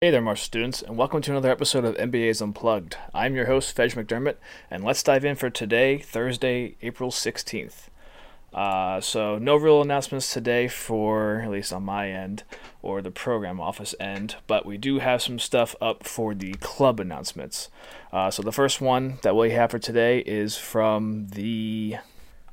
Hey there, Marshall students, and welcome to another episode of MBA's Unplugged. I'm your host, Jeff McDermott, and let's dive in for today, Thursday, April 16th. Uh, so, no real announcements today for, at least on my end, or the program office end, but we do have some stuff up for the club announcements. Uh, so, the first one that we have for today is from the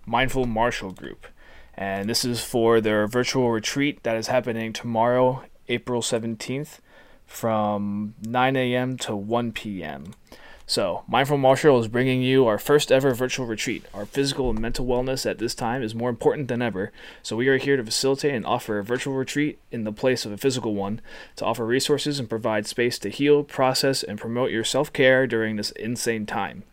Mindful Marshall Group, and this is for their virtual retreat that is happening tomorrow, April 17th from 9 a.m. to 1 p.m. So, Mindful Marshall is bringing you our first ever virtual retreat. Our physical and mental wellness at this time is more important than ever, so we are here to facilitate and offer a virtual retreat in the place of a physical one, to offer resources and provide space to heal, process, and promote your self care during this insane time.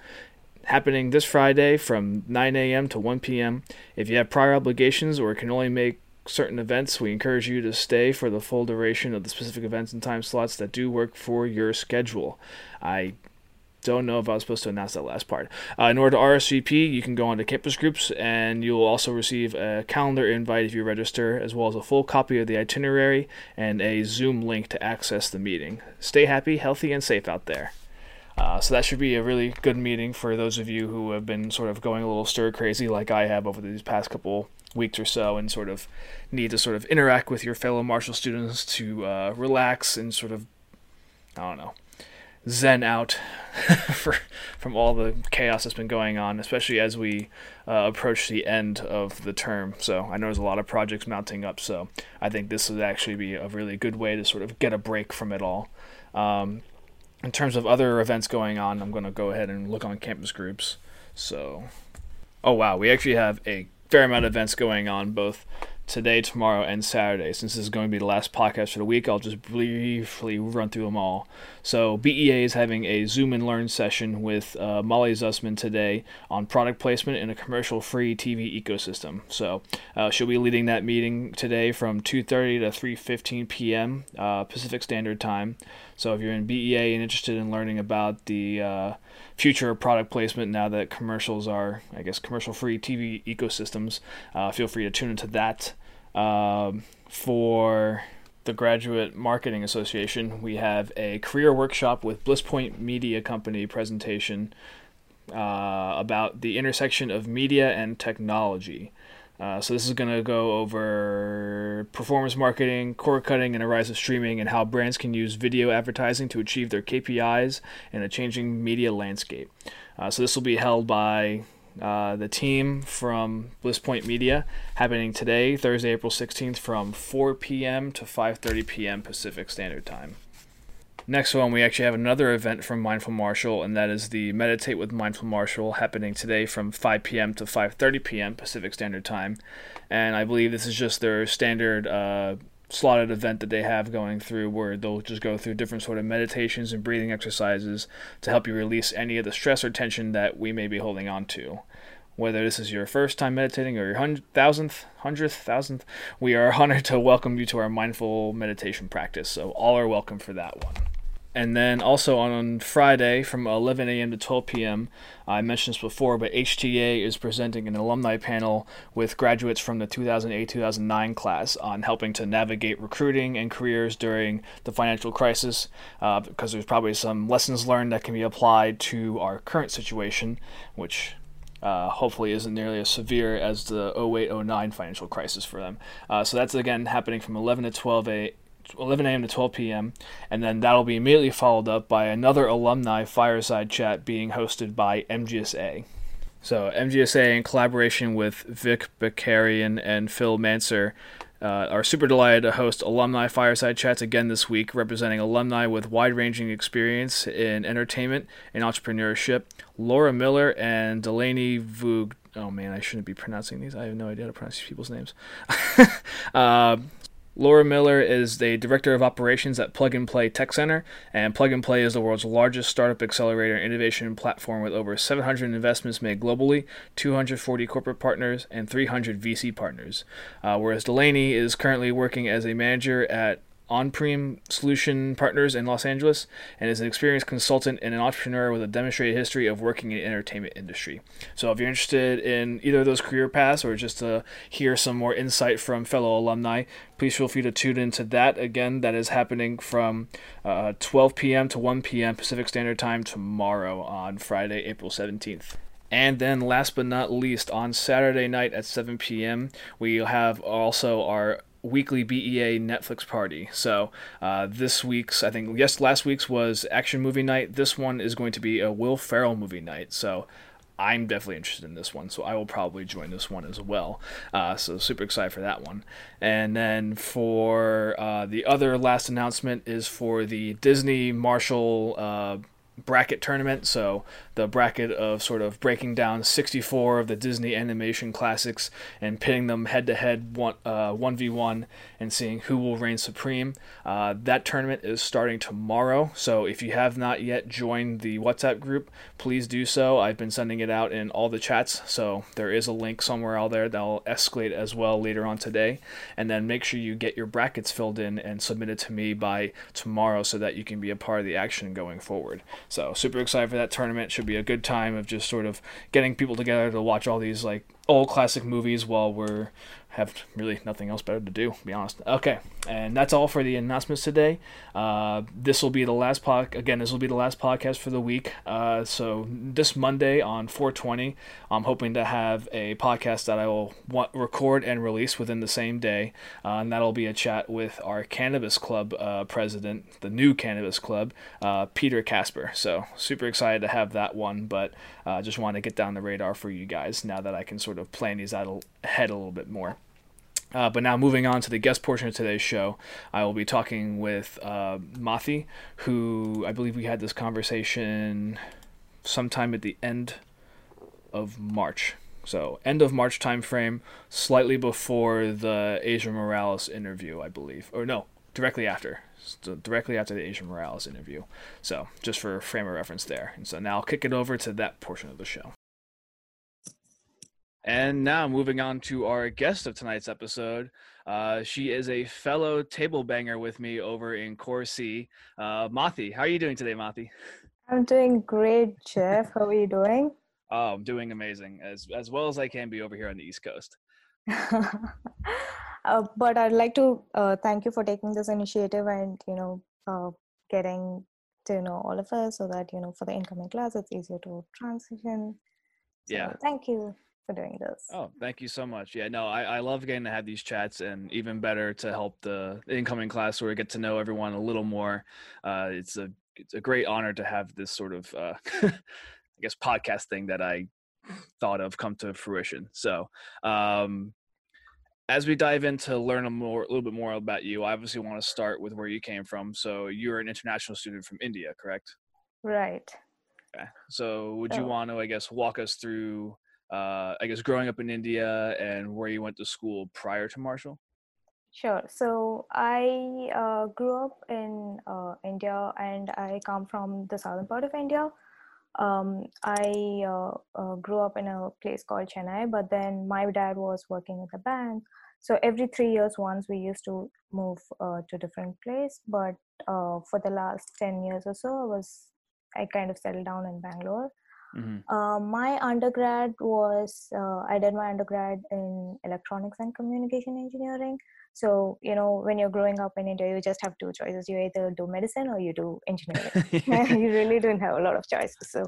Happening this Friday from 9 a.m. to 1 p.m. If you have prior obligations or can only make certain events, we encourage you to stay for the full duration of the specific events and time slots that do work for your schedule. I don't know if I was supposed to announce that last part. Uh, in order to RSVP, you can go onto campus groups and you'll also receive a calendar invite if you register, as well as a full copy of the itinerary and a Zoom link to access the meeting. Stay happy, healthy, and safe out there. Uh, so that should be a really good meeting for those of you who have been sort of going a little stir crazy like I have over these past couple weeks or so and sort of need to sort of interact with your fellow Marshall students to uh, relax and sort of, I don't know, zen out for, from all the chaos that's been going on, especially as we uh, approach the end of the term. So I know there's a lot of projects mounting up, so I think this would actually be a really good way to sort of get a break from it all. Um, in terms of other events going on, I'm going to go ahead and look on campus groups. So, oh wow, we actually have a fair amount of events going on both today, tomorrow, and Saturday. Since this is going to be the last podcast for the week, I'll just briefly run through them all. So, BEA is having a Zoom and Learn session with uh, Molly Zussman today on product placement in a commercial free TV ecosystem. So, uh, she'll be leading that meeting today from 2.30 to 3.15 p.m. Uh, Pacific Standard Time. So, if you're in BEA and interested in learning about the uh, future product placement now that commercials are, I guess, commercial free TV ecosystems. Uh, feel free to tune into that. Um, for the Graduate Marketing Association, we have a career workshop with Bliss Point Media Company presentation uh, about the intersection of media and technology. Uh, so this is going to go over performance marketing, cord cutting, and a rise of streaming, and how brands can use video advertising to achieve their KPIs in a changing media landscape. Uh, so this will be held by uh, the team from Bliss Point Media, happening today, Thursday, April 16th, from 4 p.m. to 5:30 p.m. Pacific Standard Time. Next one, we actually have another event from Mindful Marshall, and that is the Meditate with Mindful Marshall happening today from 5 p.m. to 5:30 p.m. Pacific Standard Time. And I believe this is just their standard uh, slotted event that they have going through, where they'll just go through different sort of meditations and breathing exercises to help you release any of the stress or tension that we may be holding on to whether this is your first time meditating or your hundred, thousandth, hundredth, thousandth, we are honored to welcome you to our mindful meditation practice. So all are welcome for that one. And then also on Friday from 11 a.m. to 12 p.m., I mentioned this before, but HTA is presenting an alumni panel with graduates from the 2008 2009 class on helping to navigate recruiting and careers during the financial crisis, uh, because there's probably some lessons learned that can be applied to our current situation, which uh, hopefully isn't nearly as severe as the 0809 financial crisis for them. Uh, so that's again happening from 11 to 12 a 11 a.m. to 12 p.m. And then that'll be immediately followed up by another alumni fireside chat being hosted by MGSA. So MGSA, in collaboration with Vic Bakarian and Phil Manser, uh, are super delighted to host alumni fireside chats again this week, representing alumni with wide-ranging experience in entertainment and entrepreneurship. Laura Miller and Delaney Voog. Oh man, I shouldn't be pronouncing these. I have no idea how to pronounce these people's names. uh, Laura Miller is the Director of Operations at Plug and Play Tech Center, and Plug and Play is the world's largest startup accelerator and innovation platform with over 700 investments made globally, 240 corporate partners, and 300 VC partners. Uh, whereas Delaney is currently working as a manager at OnPrem Solution Partners in Los Angeles and is an experienced consultant and an entrepreneur with a demonstrated history of working in the entertainment industry. So if you're interested in either of those career paths or just to hear some more insight from fellow alumni, please feel free to tune into that. Again, that is happening from uh, 12 p.m. to 1 p.m. Pacific Standard Time tomorrow on Friday, April 17th. And then, last but not least, on Saturday night at 7 p.m., we have also our weekly BEA Netflix party. So uh, this week's, I think, yes, last week's was action movie night. This one is going to be a Will Ferrell movie night. So I'm definitely interested in this one, so I will probably join this one as well. Uh, so super excited for that one. And then for uh, the other last announcement is for the Disney Marshall uh, bracket tournament. So the bracket of sort of breaking down 64 of the Disney animation classics and pitting them head to head one uh, 1v1 and seeing who will reign supreme. Uh, that tournament is starting tomorrow. So if you have not yet joined the WhatsApp group, please do so. I've been sending it out in all the chats. So there is a link somewhere out there that'll escalate as well later on today. And then make sure you get your brackets filled in and submitted to me by tomorrow so that you can be a part of the action going forward. So super excited for that tournament. Should be a good time of just sort of getting people together to watch all these like old classic movies while we're have really nothing else better to do, to be honest. Okay, and that's all for the announcements today. Uh, this will be the last pod. Again, this will be the last podcast for the week. Uh, so this Monday on 420, I'm hoping to have a podcast that I will want, record and release within the same day, uh, and that'll be a chat with our cannabis club uh, president, the new cannabis club, uh, Peter Casper. So super excited to have that one, but uh, just want to get down the radar for you guys now that I can sort of plan these out ahead a little bit more. Uh, but now moving on to the guest portion of today's show, I will be talking with uh, Mathi, who I believe we had this conversation sometime at the end of March. So end of March timeframe, slightly before the Asia Morales interview, I believe, or no, directly after, directly after the Asia Morales interview. So just for frame of reference there. And so now I'll kick it over to that portion of the show. And now moving on to our guest of tonight's episode. Uh, she is a fellow table banger with me over in Core C. Uh, Mathi, how are you doing today, Mathi? I'm doing great, Jeff. How are you doing? Oh, I'm doing amazing, as as well as I can be over here on the East Coast. uh, but I'd like to uh, thank you for taking this initiative and you know uh, getting to know all of us, so that you know for the incoming class it's easier to transition. So yeah. Thank you for doing this. Oh, thank you so much. Yeah, no, I, I love getting to have these chats and even better to help the incoming class where we get to know everyone a little more. Uh, it's a it's a great honor to have this sort of uh, I guess podcast thing that I thought of come to fruition. So um, as we dive in to learn a more a little bit more about you, I obviously want to start with where you came from. So you're an international student from India, correct? Right. Okay. So would you want to, I guess, walk us through uh, I guess, growing up in India and where you went to school prior to Marshall? Sure. So I uh, grew up in uh, India and I come from the southern part of India. Um, I uh, uh grew up in a place called Chennai, but then my dad was working at the bank. So every three years once we used to move uh, to different place. But uh, for the last 10 years or so, I was, I kind of settled down in Bangalore. Mm-hmm. Uh, my undergrad was uh, I did my undergrad in electronics and communication engineering. So you know, when you're growing up in India, you just have two choices: you either do medicine or you do engineering. you really didn't have a lot of choices. So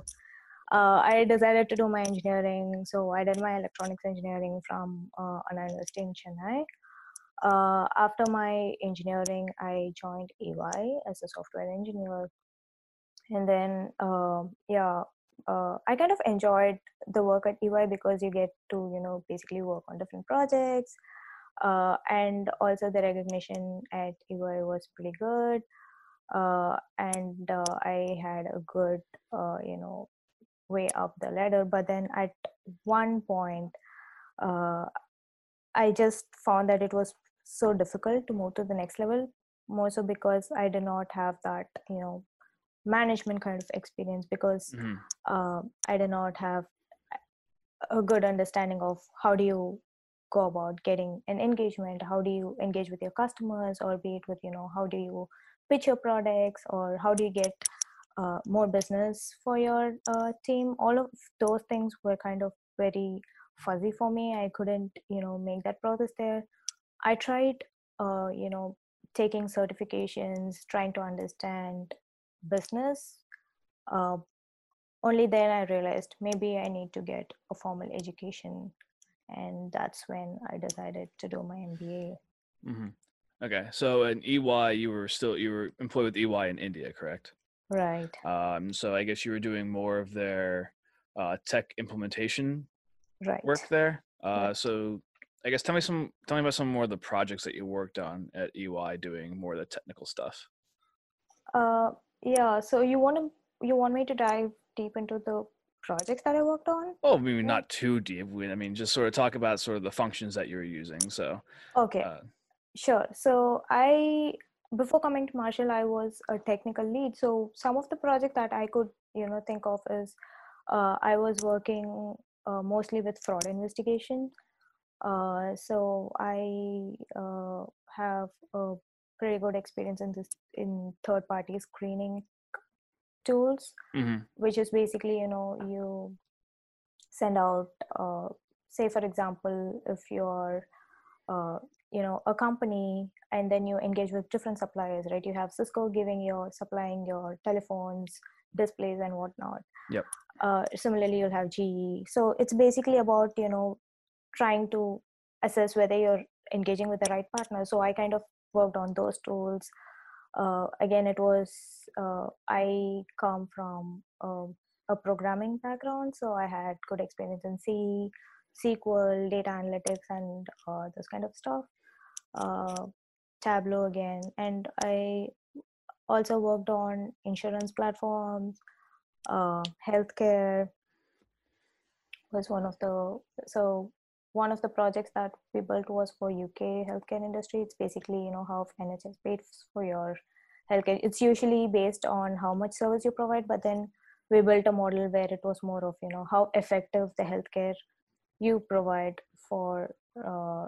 uh, I decided to do my engineering. So I did my electronics engineering from uh, Anna University in Chennai. Uh, after my engineering, I joined EY as a software engineer and then uh, yeah uh, I kind of enjoyed the work at EY because you get to you know basically work on different projects, uh, and also the recognition at EY was pretty good, uh, and uh, I had a good uh, you know way up the ladder. But then at one point, uh, I just found that it was so difficult to move to the next level more so because i did not have that you know management kind of experience because mm-hmm. uh, I did not have a good understanding of how do you go about getting an engagement? How do you engage with your customers or be it with you know how do you pitch your products or how do you get uh, more business for your uh, team? All of those things were kind of very fuzzy for me. I couldn't you know make that process there. I tried uh, you know taking certifications trying to understand business uh, only then i realized maybe i need to get a formal education and that's when i decided to do my mba hmm Okay, so in EY, you were still you were employed with EY in India, correct? right Um, so I guess you were doing more of their uh, tech implementation right work there. Uh, Right. so I guess tell me some tell me about some more of the projects that you worked on at EY doing more of the technical stuff. uh, yeah so you want to you want me to dive deep into the projects that i worked on oh maybe not too deep. I mean, just sort of talk about sort of the functions that you were using. So, okay uh, Sure. So I, before coming to Marshall, I was a technical lead. So some of the project that I could, you know, think of is, uh, I was working uh, mostly with fraud investigation. Uh, so I uh, have a pretty good experience in this in third party screening tools mhm, which is basically you know you send out uh, say for example if you're uh, you know a company and then you engage with different suppliers right? You have cisco giving your supplying your telephones displays and whatnot. Yep. uh, similarly you'll have ge so it's basically about you know trying to assess whether you're engaging with the right partner. So i kind of worked on those tools. Uh, again it was uh, i come from um, a programming background so i had good experience in c sql data analytics and uh, this kind of stuff. Uh, tableau again and i also worked on insurance platforms uh, healthcare was one of the so one of the projects that we built was for uk healthcare industry. It's basically you know how nhs pays for your healthcare. It's usually based on how much service you provide but then we built a model where it was more of you know how effective the healthcare you provide for uh,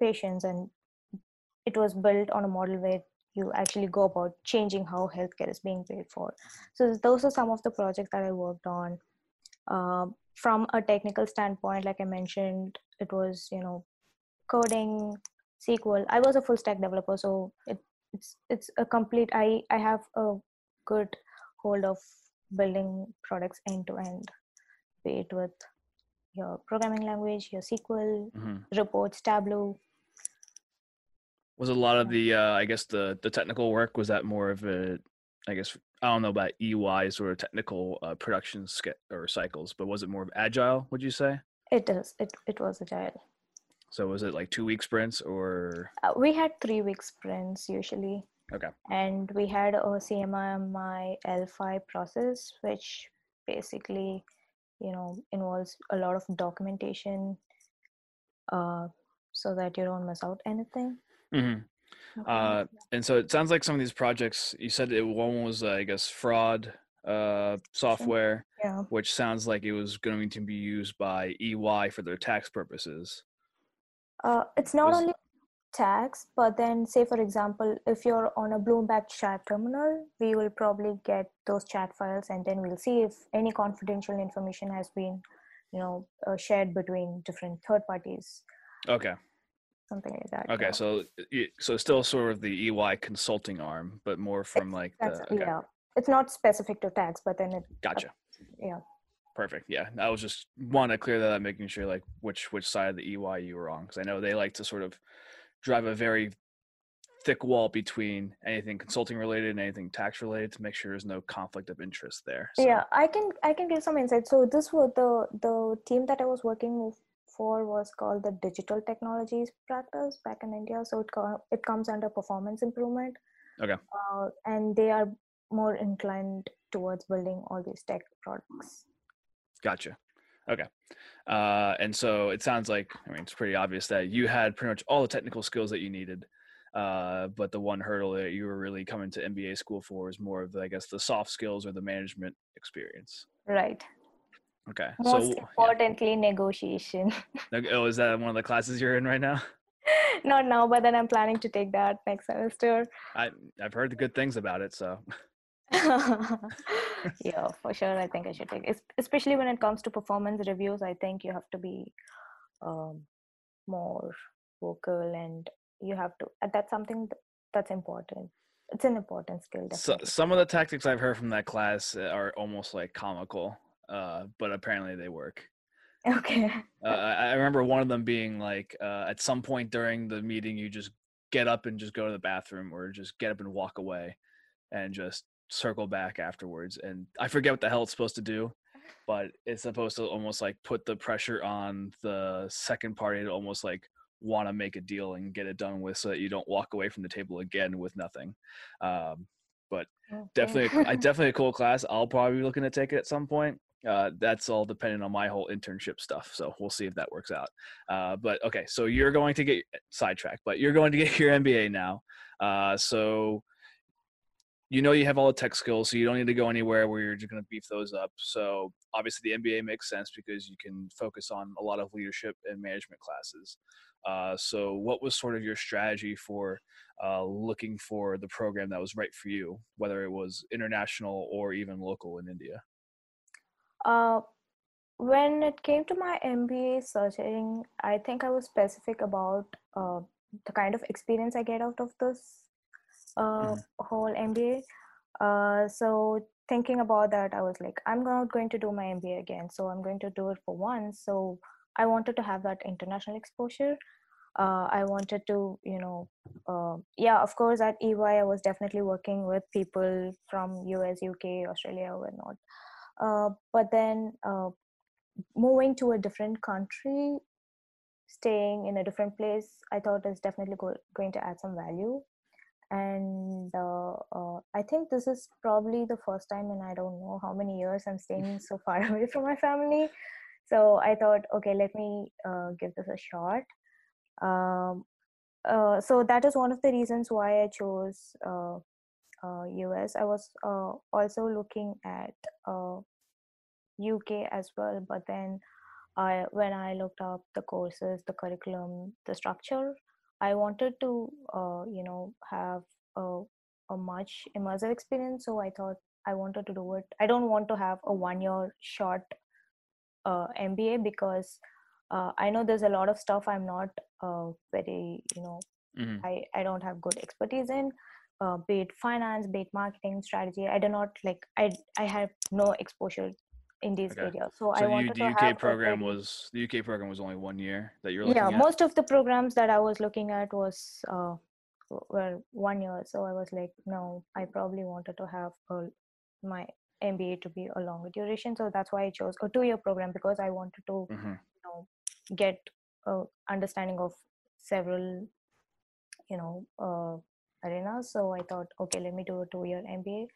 patients. And it was built on a model where you actually go about changing how healthcare is being paid for. So those are some of the projects that i worked on. Um, from a technical standpoint like i mentioned it was you know coding sql i was a full stack developer so it, it's it's a complete i i have a good hold of building products end to end be it with your programming language your sql mhm. reports tableau. Was a lot of the uh, I guess the the technical work was that more of a I guess I don't know about EY sort of technical uh, production sk- or cycles, but was it more of agile? Would you say? it is it, it was agile So was it like two week sprints or uh, we had three week sprints usually okay? and we had a cmmi l5 process which basically you know involves a lot of documentation uh, so that you don't miss out anything hmm Uh, and so it sounds like some of these projects you said it one was uh, I guess fraud uh, software, yeah which sounds like it was going to be used by EY for their tax purposes. uh, it's not Was- only tax but then say for example if you're on a bloomberg chat terminal we will probably get those chat files and then we'll see if any confidential information has been you know uh, shared between different third parties Okay. Something like that Okay. yeah. So so still sort of the EY consulting arm, but more from like the okay. yeah it's not specific to tax but then it Gotcha. yeah Perfect. Yeah, I was just want to clear that up, making sure like which which side of the EY you were on, because I know they like to sort of drive a very thick wall between anything consulting related and anything tax related to make sure there's no conflict of interest there. So, yeah i can i can give some insight so this was the the team that i was working with for was called the digital technologies practice back in india so it, co- it comes under performance improvement Okay. uh, and they are more inclined towards building all these tech products Gotcha. Okay. Uh, and so it sounds like I mean it's pretty obvious that you had pretty much all the technical skills that you needed. Uh, but the one hurdle that you were really coming to MBA school for is more of the, I guess the soft skills or the management experience. right Okay. Most so importantly, yeah. negotiation. oh, is that one of the classes you're in right now? Not now, but then I'm planning to take that next semester. I I've heard good things about it, so. yeah, for sure. I think I should take, it. especially when it comes to performance reviews. I think you have to be um, more vocal, and you have to. That's something that's important. It's an important skill. So, some of the tactics I've heard from that class are almost like comical, uh, but apparently they work. Okay. uh, I remember one of them being like, uh, at some point during the meeting, you just get up and just go to the bathroom, or just get up and walk away, and just circle back afterwards. And I forget what the hell it's supposed to do, but it's supposed to almost like put the pressure on the second party to almost like want to make a deal and get it done with, so that you don't walk away from the table again with nothing. Um, but okay. definitely, I definitely a cool class. I'll probably be looking to take it at some point uh, that's all dependent on my whole internship stuff. So we'll see if that works out. Uh, but okay, so you're going to get sidetracked, but you're going to get your MBA now. Uh, so you know you have all the tech skills, so you don't need to go anywhere where you're just going to beef those up. So obviously the MBA makes sense because you can focus on a lot of leadership and management classes. Uh, so what was sort of your strategy for uh, looking for the program that was right for you, whether it was international or even local in India? Uh, when it came to my MBA searching, I think I was specific about uh, the kind of experience I get out of this uh, mm. whole MBA. Uh, so thinking about that, I was like, I'm not going to do my MBA again. So I'm going to do it for once. So I wanted to have that international exposure. Uh, I wanted to, you know, uh, yeah, of course, at EY, I was definitely working with people from US, UK, Australia, whatnot. Uh, but then uh, moving to a different country, staying in a different place, I thought is definitely go- going to add some value. And uh, uh, I think this is probably the first time in I don't know how many years I'm staying so far away from my family. So I thought, okay, let me uh, give this a shot. Um, so that is one of the reasons why I chose uh, US. I was uh, also looking at uh, UK as well, but then I, when I looked up the courses, the curriculum, the structure, I wanted to, uh, you know, have a, a much immersive experience. So I thought I wanted to do it. I don't want to have a one-year short uh, MBA because uh, I know there's a lot of stuff I'm not very, you know, mm-hmm. I, I don't have good expertise in uh, be it finance, be it marketing, strategy. I do not like I I have no exposure in these okay. areas. So, so I wanted you, the to UK program was the UK program was only one year that you're yeah. At? Most of the programs that I was looking at was uh, were one year. So I was like, no, I probably wanted to have a, my MBA to be a longer duration. So that's why I chose a two year program because I wanted to mm-hmm. you know get a understanding of several you know uh, arenas. So I thought, okay, let me do a two year MBA.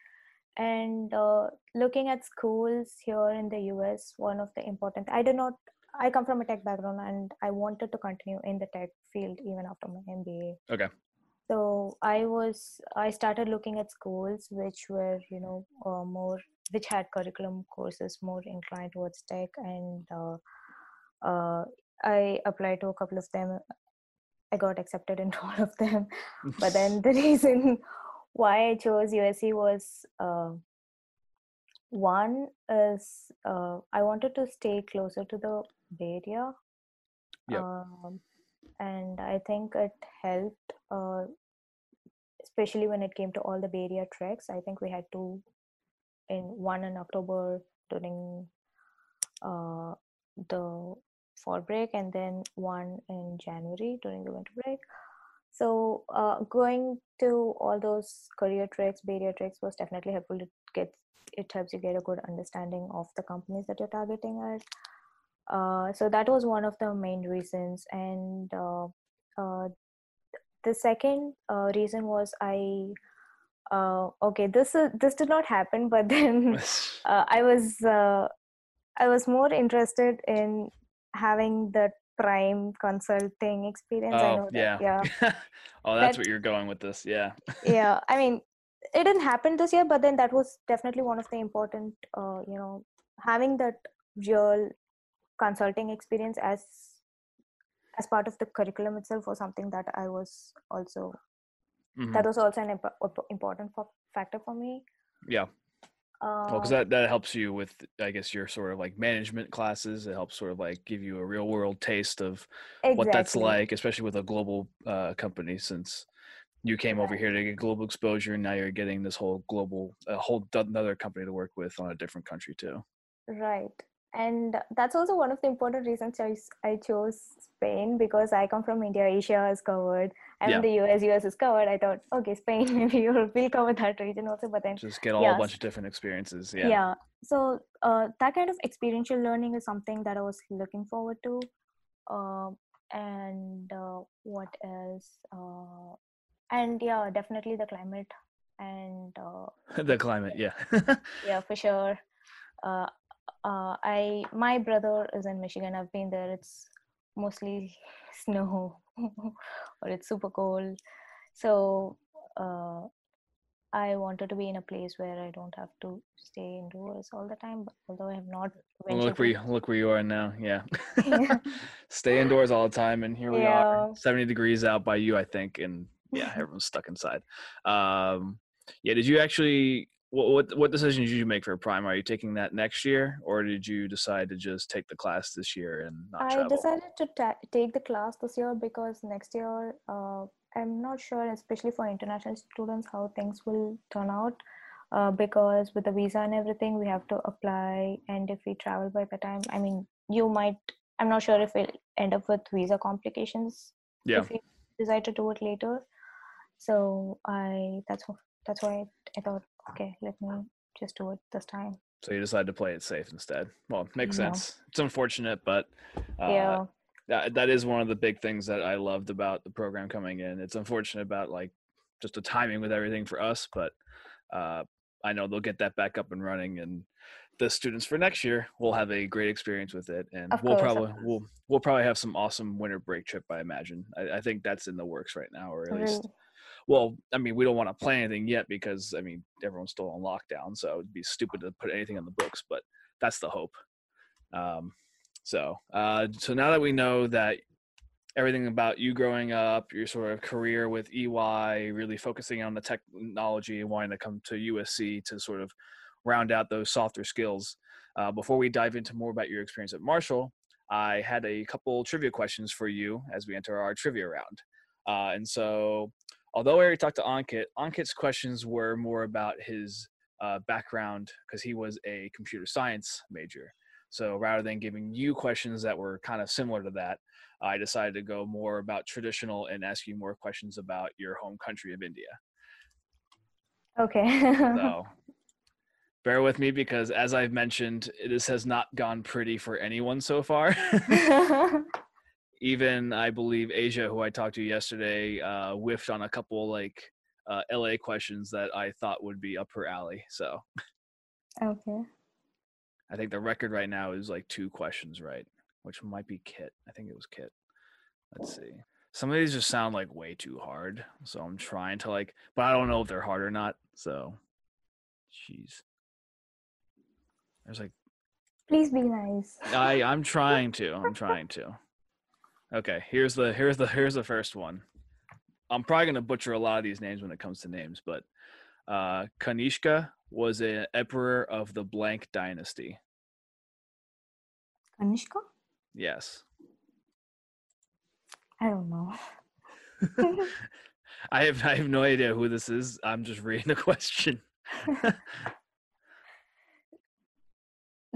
And uh, looking at schools here in the US, one of the important, I did not, I come from a tech background and I wanted to continue in the tech field even after my MBA. Okay. So I was, I started looking at schools which were, you know, uh, more, which had curriculum courses more inclined towards tech and uh, uh, I applied to a couple of them I got accepted into all of them. but then the reason why I chose USC was uh, one is uh, I wanted to stay closer to the Bay Area. Yep. Um, and I think it helped, uh, especially when it came to all the Bay Area treks. I think we had two in one in October during uh, the fall break and then one in January during the winter break. So uh, going to all those career treks, Bay Area treks was definitely helpful. to get it helps you get a good understanding of the companies that you're targeting at. Uh, so that was one of the main reasons, and uh, uh the second uh, reason was I. Uh, okay, this this did not happen, but then I was I was more interested in having the prime consulting experience. Oh, I know yeah. That, yeah. oh, that's that, what you're going with this. Yeah. yeah. I mean, it didn't happen this year, but then that was definitely one of the important, uh, you know, having that real consulting experience as as part of the curriculum itself was something that I was also Mhm. that was also an imp- imp- important fa- factor for me. Yeah. Well, because Um, that, that helps you with, I guess, your sort of like management classes. It helps sort of like give you a real world taste of what that's like, especially with a global uh, company. Since you came over here to get global exposure, and now you're getting this whole global, a whole another company to work with on a different country too. Right. And that's also one of the important reasons I chose Spain because I come from India. Asia is covered. I'm Yeah. in the US. US is covered. I thought, okay, Spain, maybe Europe will cover that region also. But then, Just get all a Yes. bunch of different experiences. yeah. Yeah. So uh, that kind of experiential learning is something that I was looking forward to. Um and uh, what else? Uh, and yeah, definitely the climate. And uh, the climate. Yeah. yeah for sure uh, uh, i my brother is in michigan i've been there it's mostly snow or it's super cold so uh, i wanted to be in a place where i don't have to stay indoors all the time but although i have not Well, look where you look where you are now. Yeah. Yeah. Stay indoors all the time, and here we are, seventy degrees out by you, I think, and yeah, everyone's stuck inside. Um, yeah. Did you actually? What, what what decision did you make for a prime? Are you taking that next year, or did you decide to just take the class this year and not I travel? decided to ta- take the class this year because next year uh, I'm not sure, especially for international students, how things will turn out. Uh, because with the visa and everything, we have to apply, and if we travel by the time, I mean, you might. I'm not sure if we'll end up with visa complications Yeah. if we decide to do it later. So I that's wh- that's why I thought, okay, let me just do it this time. So you decided to play it safe instead. Well, makes Yeah. sense. It's unfortunate, but uh, yeah. that that is one of the big things that I loved about the program coming in. It's unfortunate about like just the timing with everything for us, but uh, I know they'll get that back up and running, and the students for next year will have a great experience with it, and Of we'll course, probably we'll we'll probably have some awesome winter break trip. I imagine. I, I think that's in the works right now, or at least. Well, I mean, we don't want to plan anything yet because I mean everyone's still on lockdown, so it'd be stupid to put anything on the books. But that's the hope. Um, so, uh, so now that we know that everything about you growing up, your sort of career with EY, really focusing on the technology and wanting to come to USC to sort of round out those softer skills. Uh, before we dive into more about your experience at Marshall, I had a couple trivia questions for you as we enter our trivia round. Uh, and so, although I already talked to Ankit, Ankit's questions were more about his uh, background because he was a computer science major. So rather than giving you questions that were kind of similar to that, I decided to go more about traditional and ask you more questions about your home country of India. Okay. So bear with me because, as I've mentioned, this has not gone pretty for anyone so far. Even I believe Asia, who I talked to yesterday, uh, whiffed on a couple like uh, LA questions that I thought would be up her alley. So okay. I think the record right now is like two questions right, which might be Kit. I think it was Kit. Let's see. Some of these just sound like way too hard, so I'm trying to like, but I don't know if they're hard or not. So, jeez. There's like Please be nice. I I'm trying to. I'm trying to. Okay, here's the here's the here's the first one. I'm probably gonna butcher a lot of these names when it comes to names, but uh Kanishka was an emperor of the blank dynasty. Kanishka? Yes. I don't know. I have I have no idea who this is. I'm just reading the question.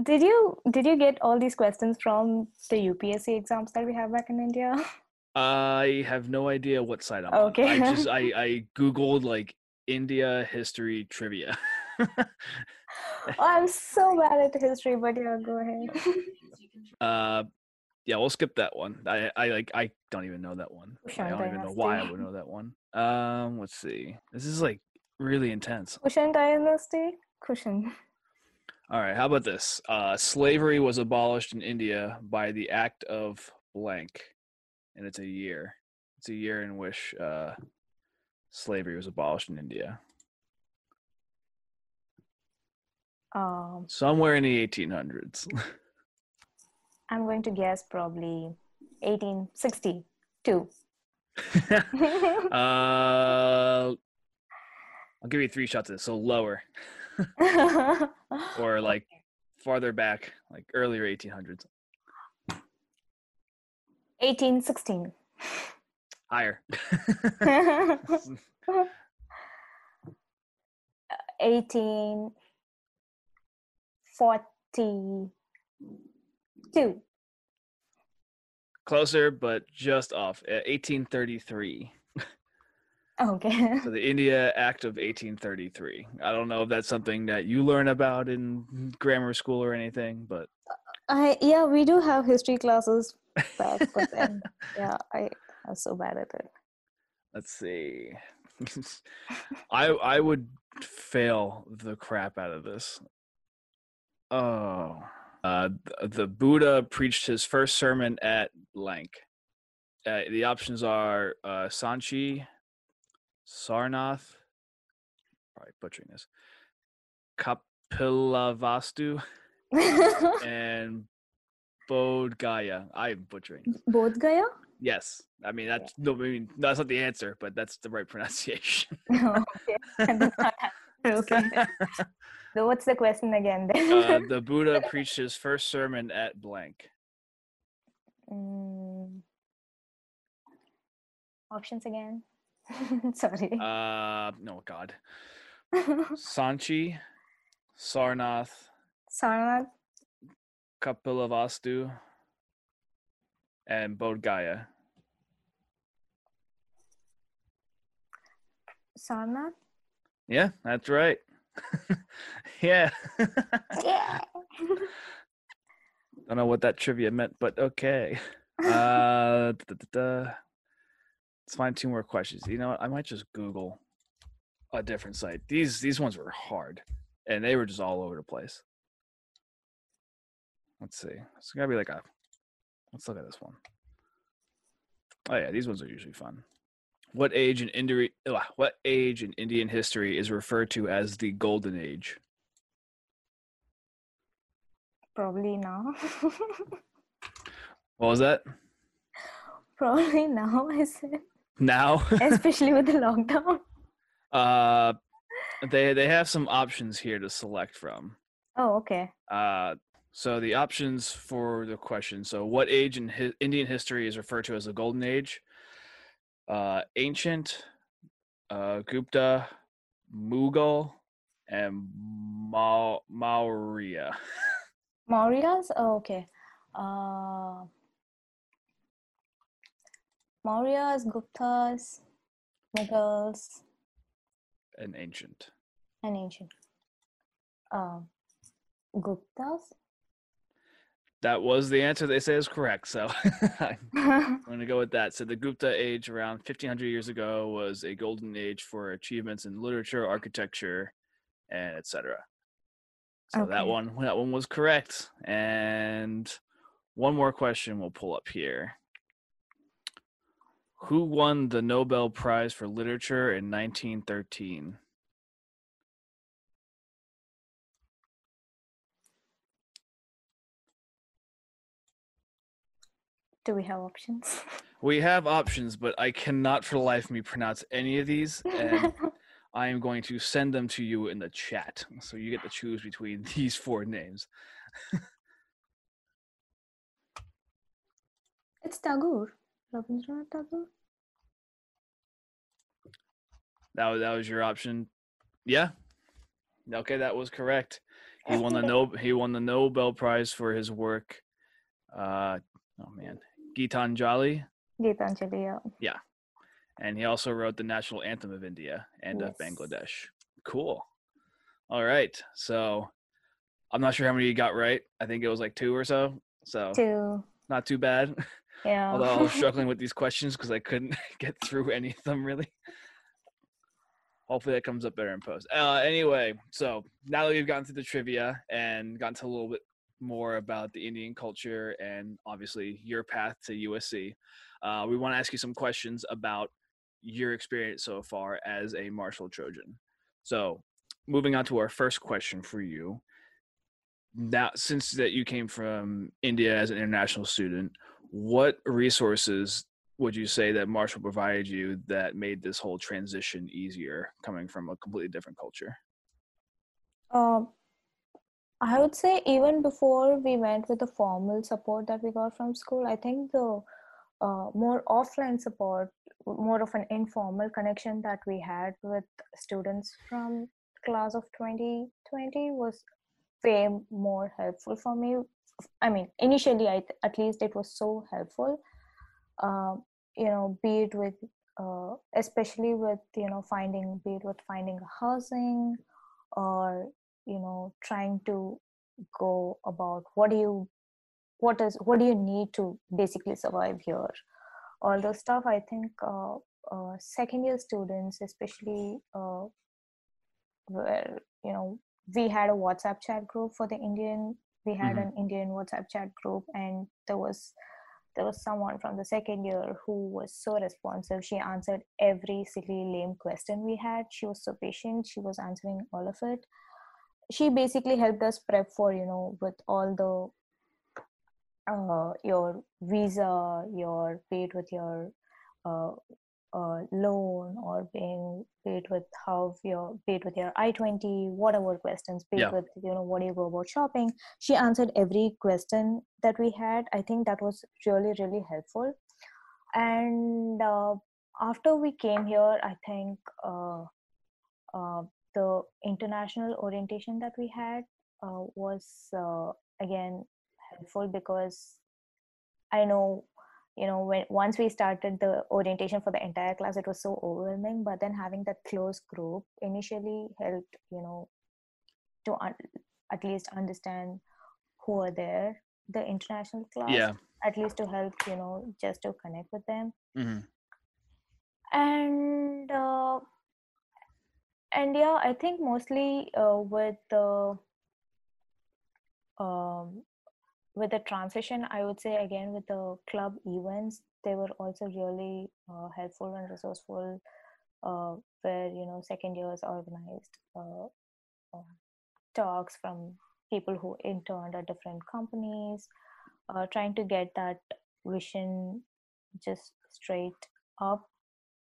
Did you did you get all these questions from the UPSC exams that we have back in India? I have no idea what site I'm Okay. on. I just I I googled like India history trivia. Oh, I'm so bad at history, but yeah, go ahead. uh yeah, we'll skip that one. I I like I don't even know that one. I don't even know why I would know that one. Um let's see. This is like really intense. Kushan dynasty? Kushan. All right, how about this? Uh, slavery was abolished in India by the act of blank, and it's a year. It's a year in which uh, slavery was abolished in India, Um, somewhere in the 1800s. I'm going to guess probably 1862. uh, I'll give you three shots at this. So lower or like farther back, like earlier 1800s. 1816. Higher. 1842. Closer, but just off. At 1833. Okay. So the India Act of 1833. I don't know if that's something that you learn about in grammar school or anything, but I yeah, we do have history classes back, but then yeah, I I'm so bad at it. let's see. I I would fail the crap out of this. Oh, uh, th- the Buddha preached his first sermon at blank. Uh, the options are uh, Sanchi, Sarnath, probably butchering this, Kapilavastu, and Bodh Gaya. I'm butchering. Both Gaya? Yes, I mean that's no, I mean that's not the answer, but that's the right pronunciation. Okay. Okay. So what's the question again then? uh, the Buddha preached his first sermon at blank. Mm. Options again. Sorry. Uh, no, God. Sanchi, Sarnath, Sarnath, Kapilavastu, and Bodh Gaya. Sarnath. Yeah, that's right. yeah. Yeah. Don't know what that trivia meant, but okay. Uh, da, da, da. Let's find two more questions. You know what? I might just Google a different site. These these ones were hard, and they were just all over the place. Let's see. It's gotta be like a. Let's look at this one. Oh yeah, these ones are usually fun. What age in Indian what age in Indian history is referred to as the Golden Age? Probably now. What was that? Probably now, I said. Now. Especially with the lockdown. Uh, they they have some options here to select from. Oh, okay. Uh, so the options for the question. So, what age in hi- Indian history is referred to as the Golden Age? Uh, ancient, uh, Gupta, Mughal, and Ma- Maurya. Mauryas? Oh, okay. Uh, Mauryas, Guptas, Mughals, and ancient. and ancient. Um, Guptas? That was the answer they say is correct. So I'm going to go with that. So the Gupta age around 1500 years ago was a golden age for achievements in literature, architecture, and etc. So that one that one was correct. And one more question we'll pull up here. Who won the Nobel Prize for Literature in 1913? Do we have options? We have options, but I cannot for the life of me pronounce any of these, and I am going to send them to you in the chat. So you get to choose between these four names. it's Tagore. Rabindranath Tagore? That was that was your option. Yeah. Okay, that was correct. He won the no he won the Nobel Prize for his work. Uh oh man, Gitanjali, Gitanjali, yeah. and he also wrote the national anthem of India and of Bangladesh. Cool. All right. So I'm not sure how many you got right. I think it was like two or so. So Two. not too bad. Yeah. Although I was struggling with these questions because I couldn't get through any of them really. Hopefully that comes up better in post. Uh, anyway, so now that we've gotten through the trivia and gotten to a little bit more about the Indian culture and obviously your path to USC, uh, we want to ask you some questions about your experience so far as a Marshall Trojan. So, moving on to our first question for you. now since that you came from India as an international student, what resources would you say that Marshall provided you that made this whole transition easier coming from a completely different culture? Um, I would say even before we went with the formal support that we got from school, I think the uh, more offline support, more of an informal connection that we had with students from class of 2020 was way more helpful for me. I mean, initially, I at least it was so helpful. Uh, you know, be it with, uh, especially with you know finding, be it with finding housing, or you know trying to go about what do you what is what do you need to basically survive here all those stuff i think uh, uh, second year students especially uh, where you know we had a whatsapp chat group for the indian we had mm-hmm. an indian whatsapp chat group and there was there was someone from the second year who was so responsive. She answered every silly lame question we had. She was so patient. She was answering all of it. She basically helped us prep for you know with all the uh, your visa your paid with your uh, uh, loan or being paid with how you're paid with your i20 whatever questions paid yeah. with you know what do you go about shopping? She answered every question that we had. I think that was really really helpful. And uh, after we came here i think uh, uh the international orientation that we had uh, was uh, again helpful because i know you know when once we started the orientation for the entire class it was so overwhelming but then having that close group initially helped you know to un- at least understand who are there. The international class yeah. at least to help you know just to connect with them. Mm-hmm. and uh, and yeah i think mostly uh, with the um, with the transition i would say again with the club events they were also really uh, helpful and resourceful uh, where you know second years organized uh, um, talks from people who interned at different companies uh, trying to get that vision just straight up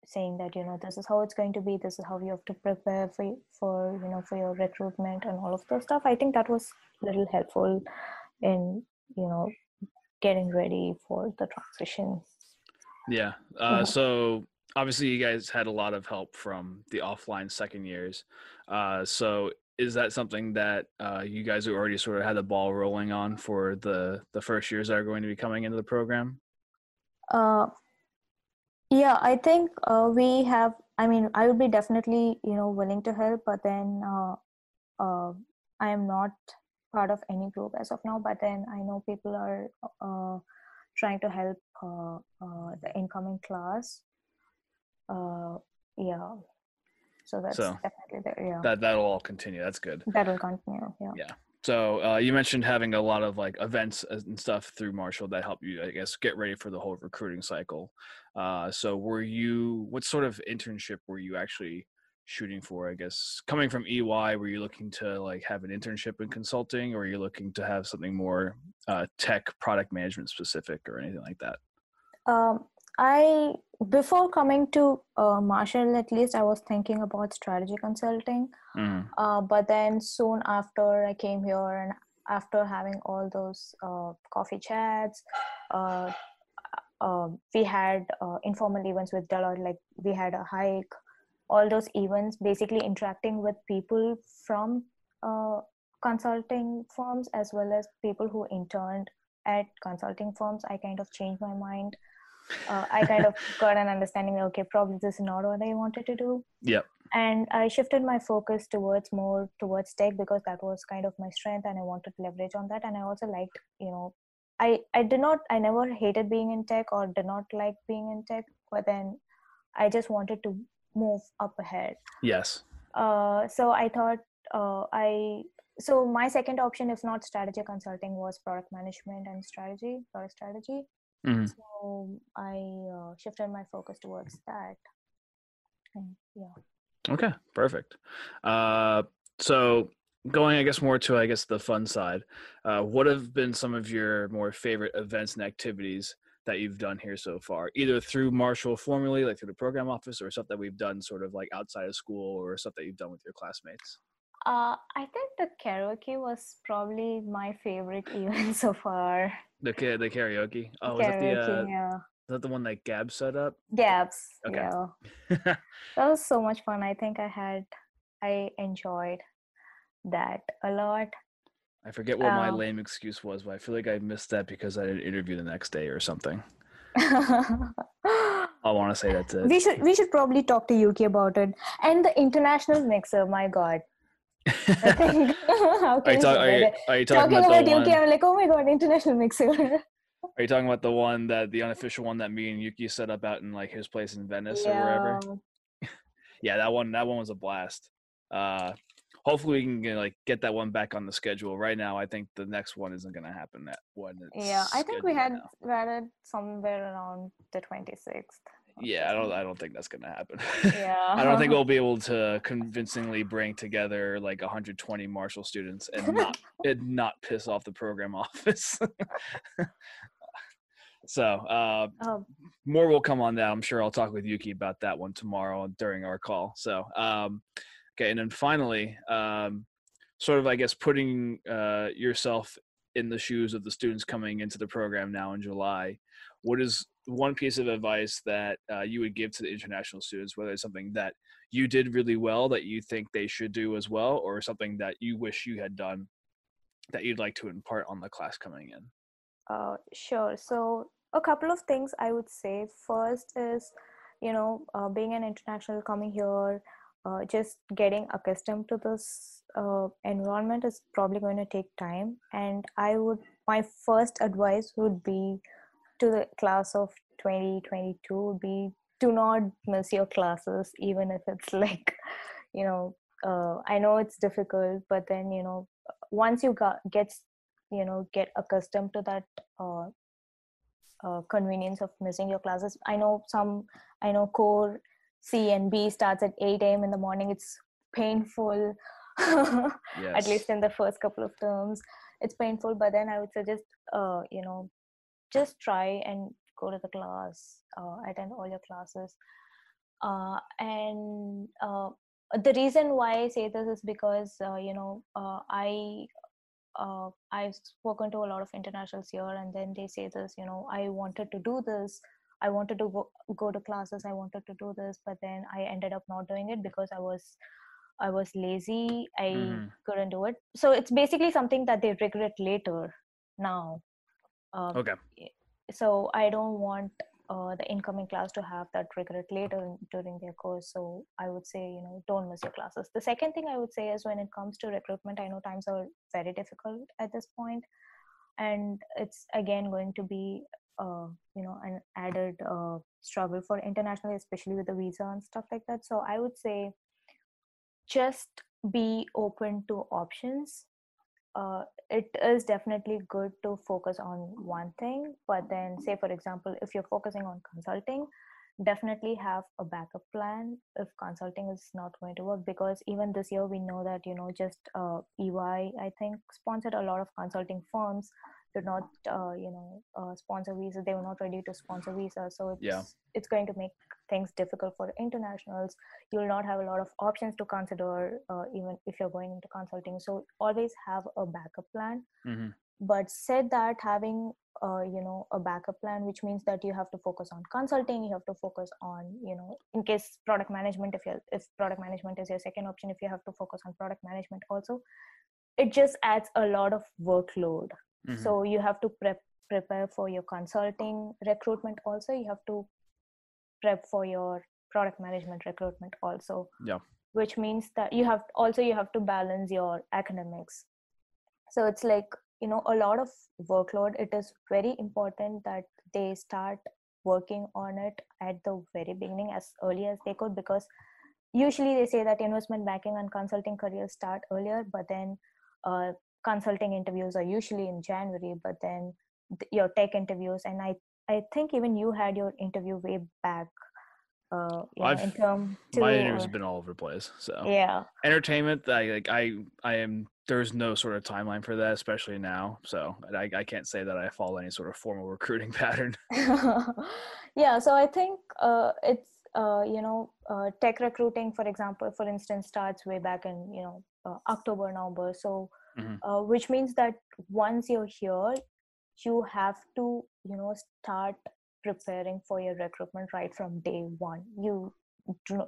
saying that you know this is how it's going to be this is how you have to prepare for for you know for your recruitment and all of those stuff. I think that was a little helpful in you know getting ready for the transition yeah uh, yeah. so obviously you guys had a lot of help from the offline second years uh, so is that something that uh, you guys already sort of had the ball rolling on for the the first years that are going to be coming into the program uh, yeah i think uh, we have i mean i would be definitely you know willing to help but then uh, uh, i am not part of any group as of now but then i know people are uh, trying to help uh, uh, the incoming class. Yeah. So that's so definitely there yeah. that that'll all continue. That's good. That will continue yeah. Yeah. So uh, you mentioned having a lot of like events and stuff through Marshall that help you, I guess, get ready for the whole recruiting cycle. Uh, so were you? What sort of internship were you actually shooting for? I guess coming from EY, were you looking to like have an internship in consulting, or are you looking to have something more uh, tech product management specific, or anything like that? Um, I before coming to uh, Marshall, at least I was thinking about strategy consulting. Mm. Uh, but then soon after I came here, and after having all those uh, coffee chats, uh, uh, we had uh, informal events with Deloitte. Like we had a hike, all those events, basically interacting with people from consulting firms as well as people who interned at consulting firms. I kind of changed my mind uh, I kind of got an understanding. Okay, probably this is not what I wanted to do. yeah And I shifted my focus towards more towards tech because that was kind of my strength, and I wanted to leverage on that. And I also liked, you know, I I did not, I never hated being in tech or did not like being in tech, but then I just wanted to move up ahead. Yes. Uh, so I thought uh, I so my second option, if not strategy consulting, was product management and strategy, product strategy. Mm-hmm. So I uh, shifted my focus towards that. And yeah. Okay, perfect. Uh, so going, I guess, more to I guess the fun side. Uh, what have been some of your more favorite events and activities that you've done here so far, either through Marshall formally, like through the program office, or stuff that we've done sort of like outside of school, or stuff that you've done with your classmates? Uh, I think the karaoke was probably my favorite event so far. The the karaoke. Oh, karaoke, is that the uh, yeah. is that the one that Gab set up? Gabs. Okay. Yeah, That was so much fun. I think I had, I enjoyed that a lot. I forget what my Um, lame excuse was, but I feel like I missed that because I did an interview the next day or something. I want to say that's it. we should we should probably talk to Yuki about it. And the international mixer, my god. How can you you talk, are, you, are you talking Talking about, about the one? Yuki, I'm like, oh my god, international mixer. Are you talking about the one that the unofficial one that me and Yuki set up out in like his place in Venice or wherever? Yeah. Yeah, that one that one was a blast. Uh hopefully we can get, like get that one back on the schedule. Right now I think the next one isn't going to happen that one. Yeah, I think we had now. we had it somewhere around the 26th. Yeah, I don't I don't think that's going to happen. Yeah. I don't think we'll be able to convincingly bring together like 120 Marshall students and not and not piss off the program office. so, uh, Oh, more will come on that. I'm sure I'll talk with Yuki about that one tomorrow during our call. So, um, okay, and then finally, um, sort of, I guess, putting uh, yourself in the shoes of the students coming into the program now in July. What is one piece of advice that uh, you would give to the international students, whether it's something that you did really well that you think they should do as well, or something that you wish you had done that you'd like to impart on the class coming in? Uh, sure. So, a couple of things I would say. First is, you know, uh, being an international coming here, uh, just getting accustomed to this uh, environment is probably going to take time. And I would, my first advice would be to the class of 2022 would be do not miss your classes, even if it's like, you know, uh, I know it's difficult, but then, you know, once you got gets you know get accustomed to that uh, uh, convenience of missing your classes i know some i know core c and b starts at 8 a.m in the morning. It's painful. Yes. at least in the first couple of terms. It's painful but then i would suggest uh, you know just try and go to the class uh, attend all your classes. Uh, and uh, the reason why i say this is because uh, you know uh, i uh, I've spoken to a lot of internationals here, and then they say this, you know, I wanted to do this, I wanted to go, go to classes, I wanted to do this, but then I ended up not doing it because I was, I was lazy, I Mhm. couldn't do it. So it's basically something that they regret later. Now, um, Okay. so I don't want uh, the incoming class to have that regret later during their course. So I would say, you know, don't miss your classes. The second thing I would say is when it comes to recruitment, I know times are very difficult at this point, and it's again going to be, uh, you know, an added uh, struggle for international, especially with the visa and stuff like that. So I would say, just be open to options uh, it is definitely good to focus on one thing but then say for example if you're focusing on consulting definitely have a backup plan if consulting is not going to work because even this year we know that you know just uh, ey i think sponsored a lot of consulting firms did not uh, you know uh, sponsor visas they were not ready to sponsor visas. So it's Yeah. it's going to make things difficult for internationals. You will not have a lot of options to consider uh, even if you're going into consulting. So always have a backup plan. Hmm but said that having uh, you know a backup plan which means that you have to focus on consulting you have to focus on you know in case product management if you if product management is your second option if you have to focus on product management also it just adds a lot of workload Mhm. so you have to prep prepare for your consulting recruitment also you have to prep for your product management recruitment also Yeah. which means that you have also you have to balance your academics so it's like you know a lot of workload it is very important that they start working on it at the very beginning as early as they could because usually they say that investment banking and consulting careers start earlier but then uh, consulting interviews are usually in january but then th- your tech interviews and i i think even you had your interview way back uh know, in term two My interview's or- been all over the place. So yeah entertainment, I like I I am there's no sort of timeline for that, especially now. So I, I can't say that I follow any sort of formal recruiting pattern. yeah, so I think uh, it's uh, you know uh, tech recruiting, for example, for instance, starts way back in you know uh, October, November. So mm-hmm. Uh, which means that once you're here, you have to you know start preparing for your recruitment right from day one. You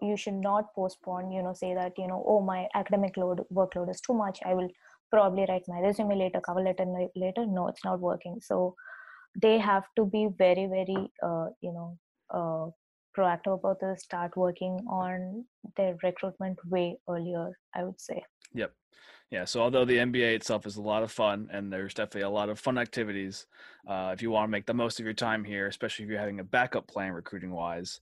you should not postpone you know say that you know oh my academic load workload is too much. I will probably write my resume later cover letter later. No it's not working. So they have to be very very uh, you know uh, proactive about this start working on their recruitment way earlier i would say. Yep yeah so although the MBA itself is a lot of fun and there's definitely a lot of fun activities uh, if you want to make the most of your time here especially if you're having a backup plan recruiting wise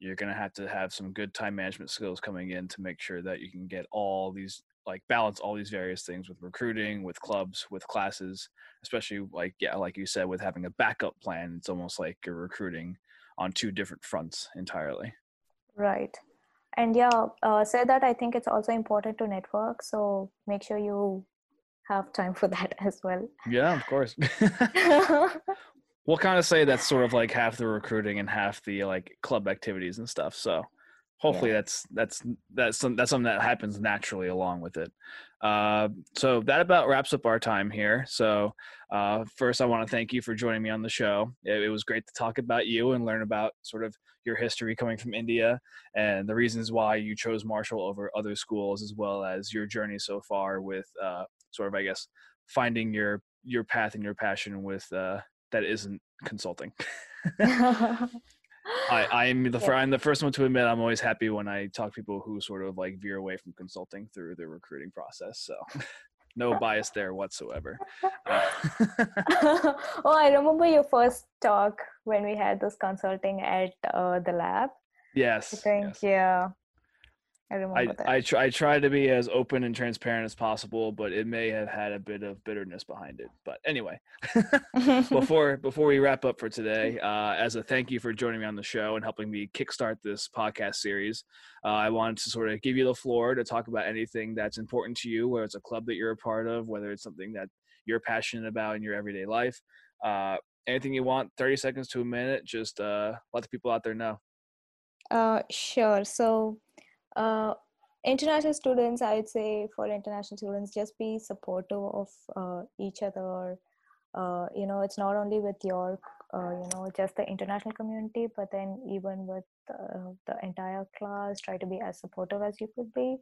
you're going to have to have some good time management skills coming in to make sure that you can get all these like balance all these various things with recruiting with clubs with classes especially like yeah like you said with having a backup plan it's almost like you're recruiting on two different fronts entirely. Right and yeah uh, said that i think it's also important to network so make sure you have time for that as well yeah of course we'll kind of say that's sort of like half the recruiting and half the like club activities and stuff. So hopefully yeah. that's that's that's some, that's something that happens naturally along with it. Uh, so that about wraps up our time here. So uh, first, I want to thank you for joining me on the show. It, it, was great to talk about you and learn about sort of your history coming from India and the reasons why you chose Marshall over other schools, as well as your journey so far with uh, sort of, I guess, finding your your path and your passion with uh, that isn't consulting. I, I'm the yeah. I'm the first one to admit I'm always happy when I talk to people who sort of like veer away from consulting through the recruiting process. So no bias there whatsoever. Uh, oh, I remember your first talk when we had this consulting at uh, the lab. Yes. I think yes. yeah. I remember I. I, try, I try to be as open and transparent as possible, but it may have had a bit of bitterness behind it. But anyway, before before we wrap up for today, uh, as a thank you for joining me on the show and helping me kickstart this podcast series, uh, I wanted to sort of give you the floor to talk about anything that's important to you, whether it's a club that you're a part of, whether it's something that you're passionate about in your everyday life. Uh, anything you want, 30 seconds to a minute, just uh, let the people out there know. Uh, sure. So uh, international students i would say for international students just be supportive of uh, each other. Uh, you know it's not only with your uh, you know just the international community but then even with uh, the entire class try to be as supportive as you could be.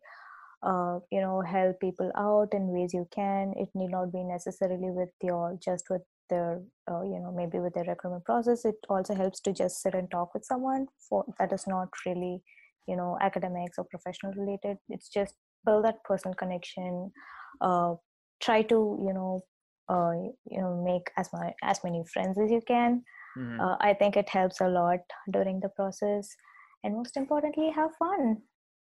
Uh, you know help people out in ways you can. It need not be necessarily with your just with their you know maybe with their recruitment process. It also helps to just sit and talk with someone for that is not really you know academics or professional related. It's just build that personal connection uh, try to you know uh, you know make as my as many friends as you can. Mm-hmm. uh, i think it helps a lot during the process. And most importantly have fun.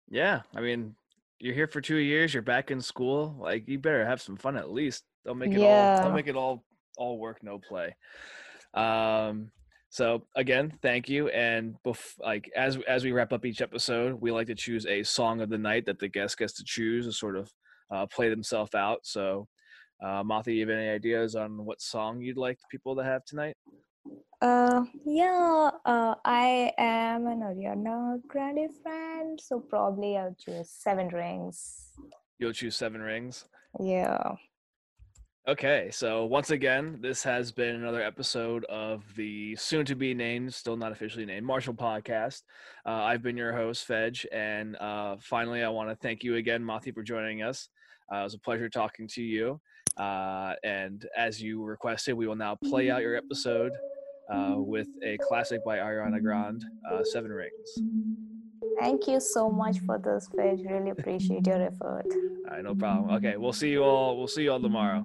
Yeah i mean you're here for two years you're back in school like you better have some fun at least. Don't make it yeah. all don't make it all all work no play. Um so again, thank you. And bef- like as as we wrap up each episode, we like to choose a song of the night that the guest gets to choose to sort of uh, play themselves out. So, uh, you have any ideas on what song you'd like people to have tonight? Uh, yeah, uh, I am an Ariana Grande fan, so probably I'll choose Seven Rings. You'll choose Seven Rings. Yeah. Okay, so once again, this has been another episode of the soon to be named, still not officially named, Marshall podcast. Uh, I've been your host, Jeff, and uh, finally, I want to thank you again, Mathi, for joining us. Uh, it was a pleasure talking to you. Uh, and as you requested, we will now play out your episode uh, with a classic by Ariana Grande, uh, Seven Rings. Thank you so much for this, Jeff. Really appreciate your effort. All right, no problem. Okay, we'll see you all. We'll see you all tomorrow.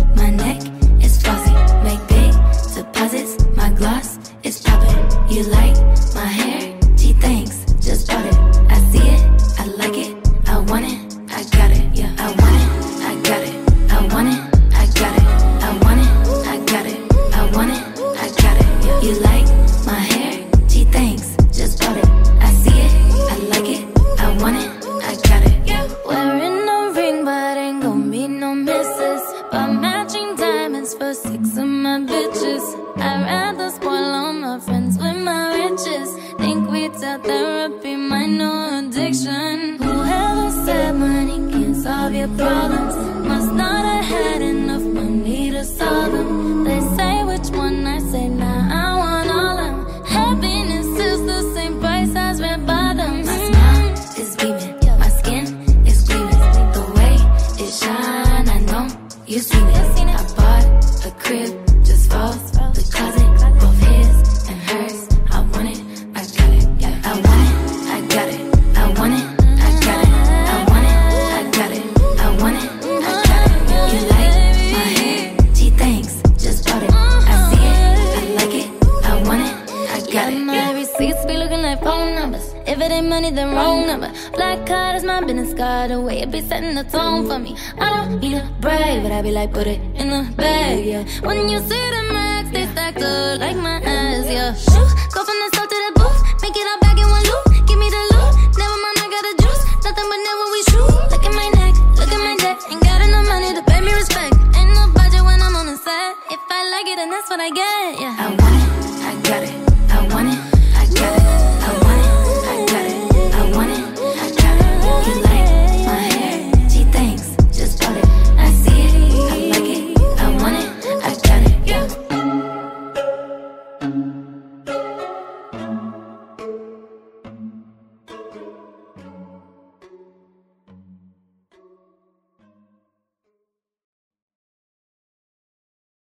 I be like, put it in the bag, yeah. When you see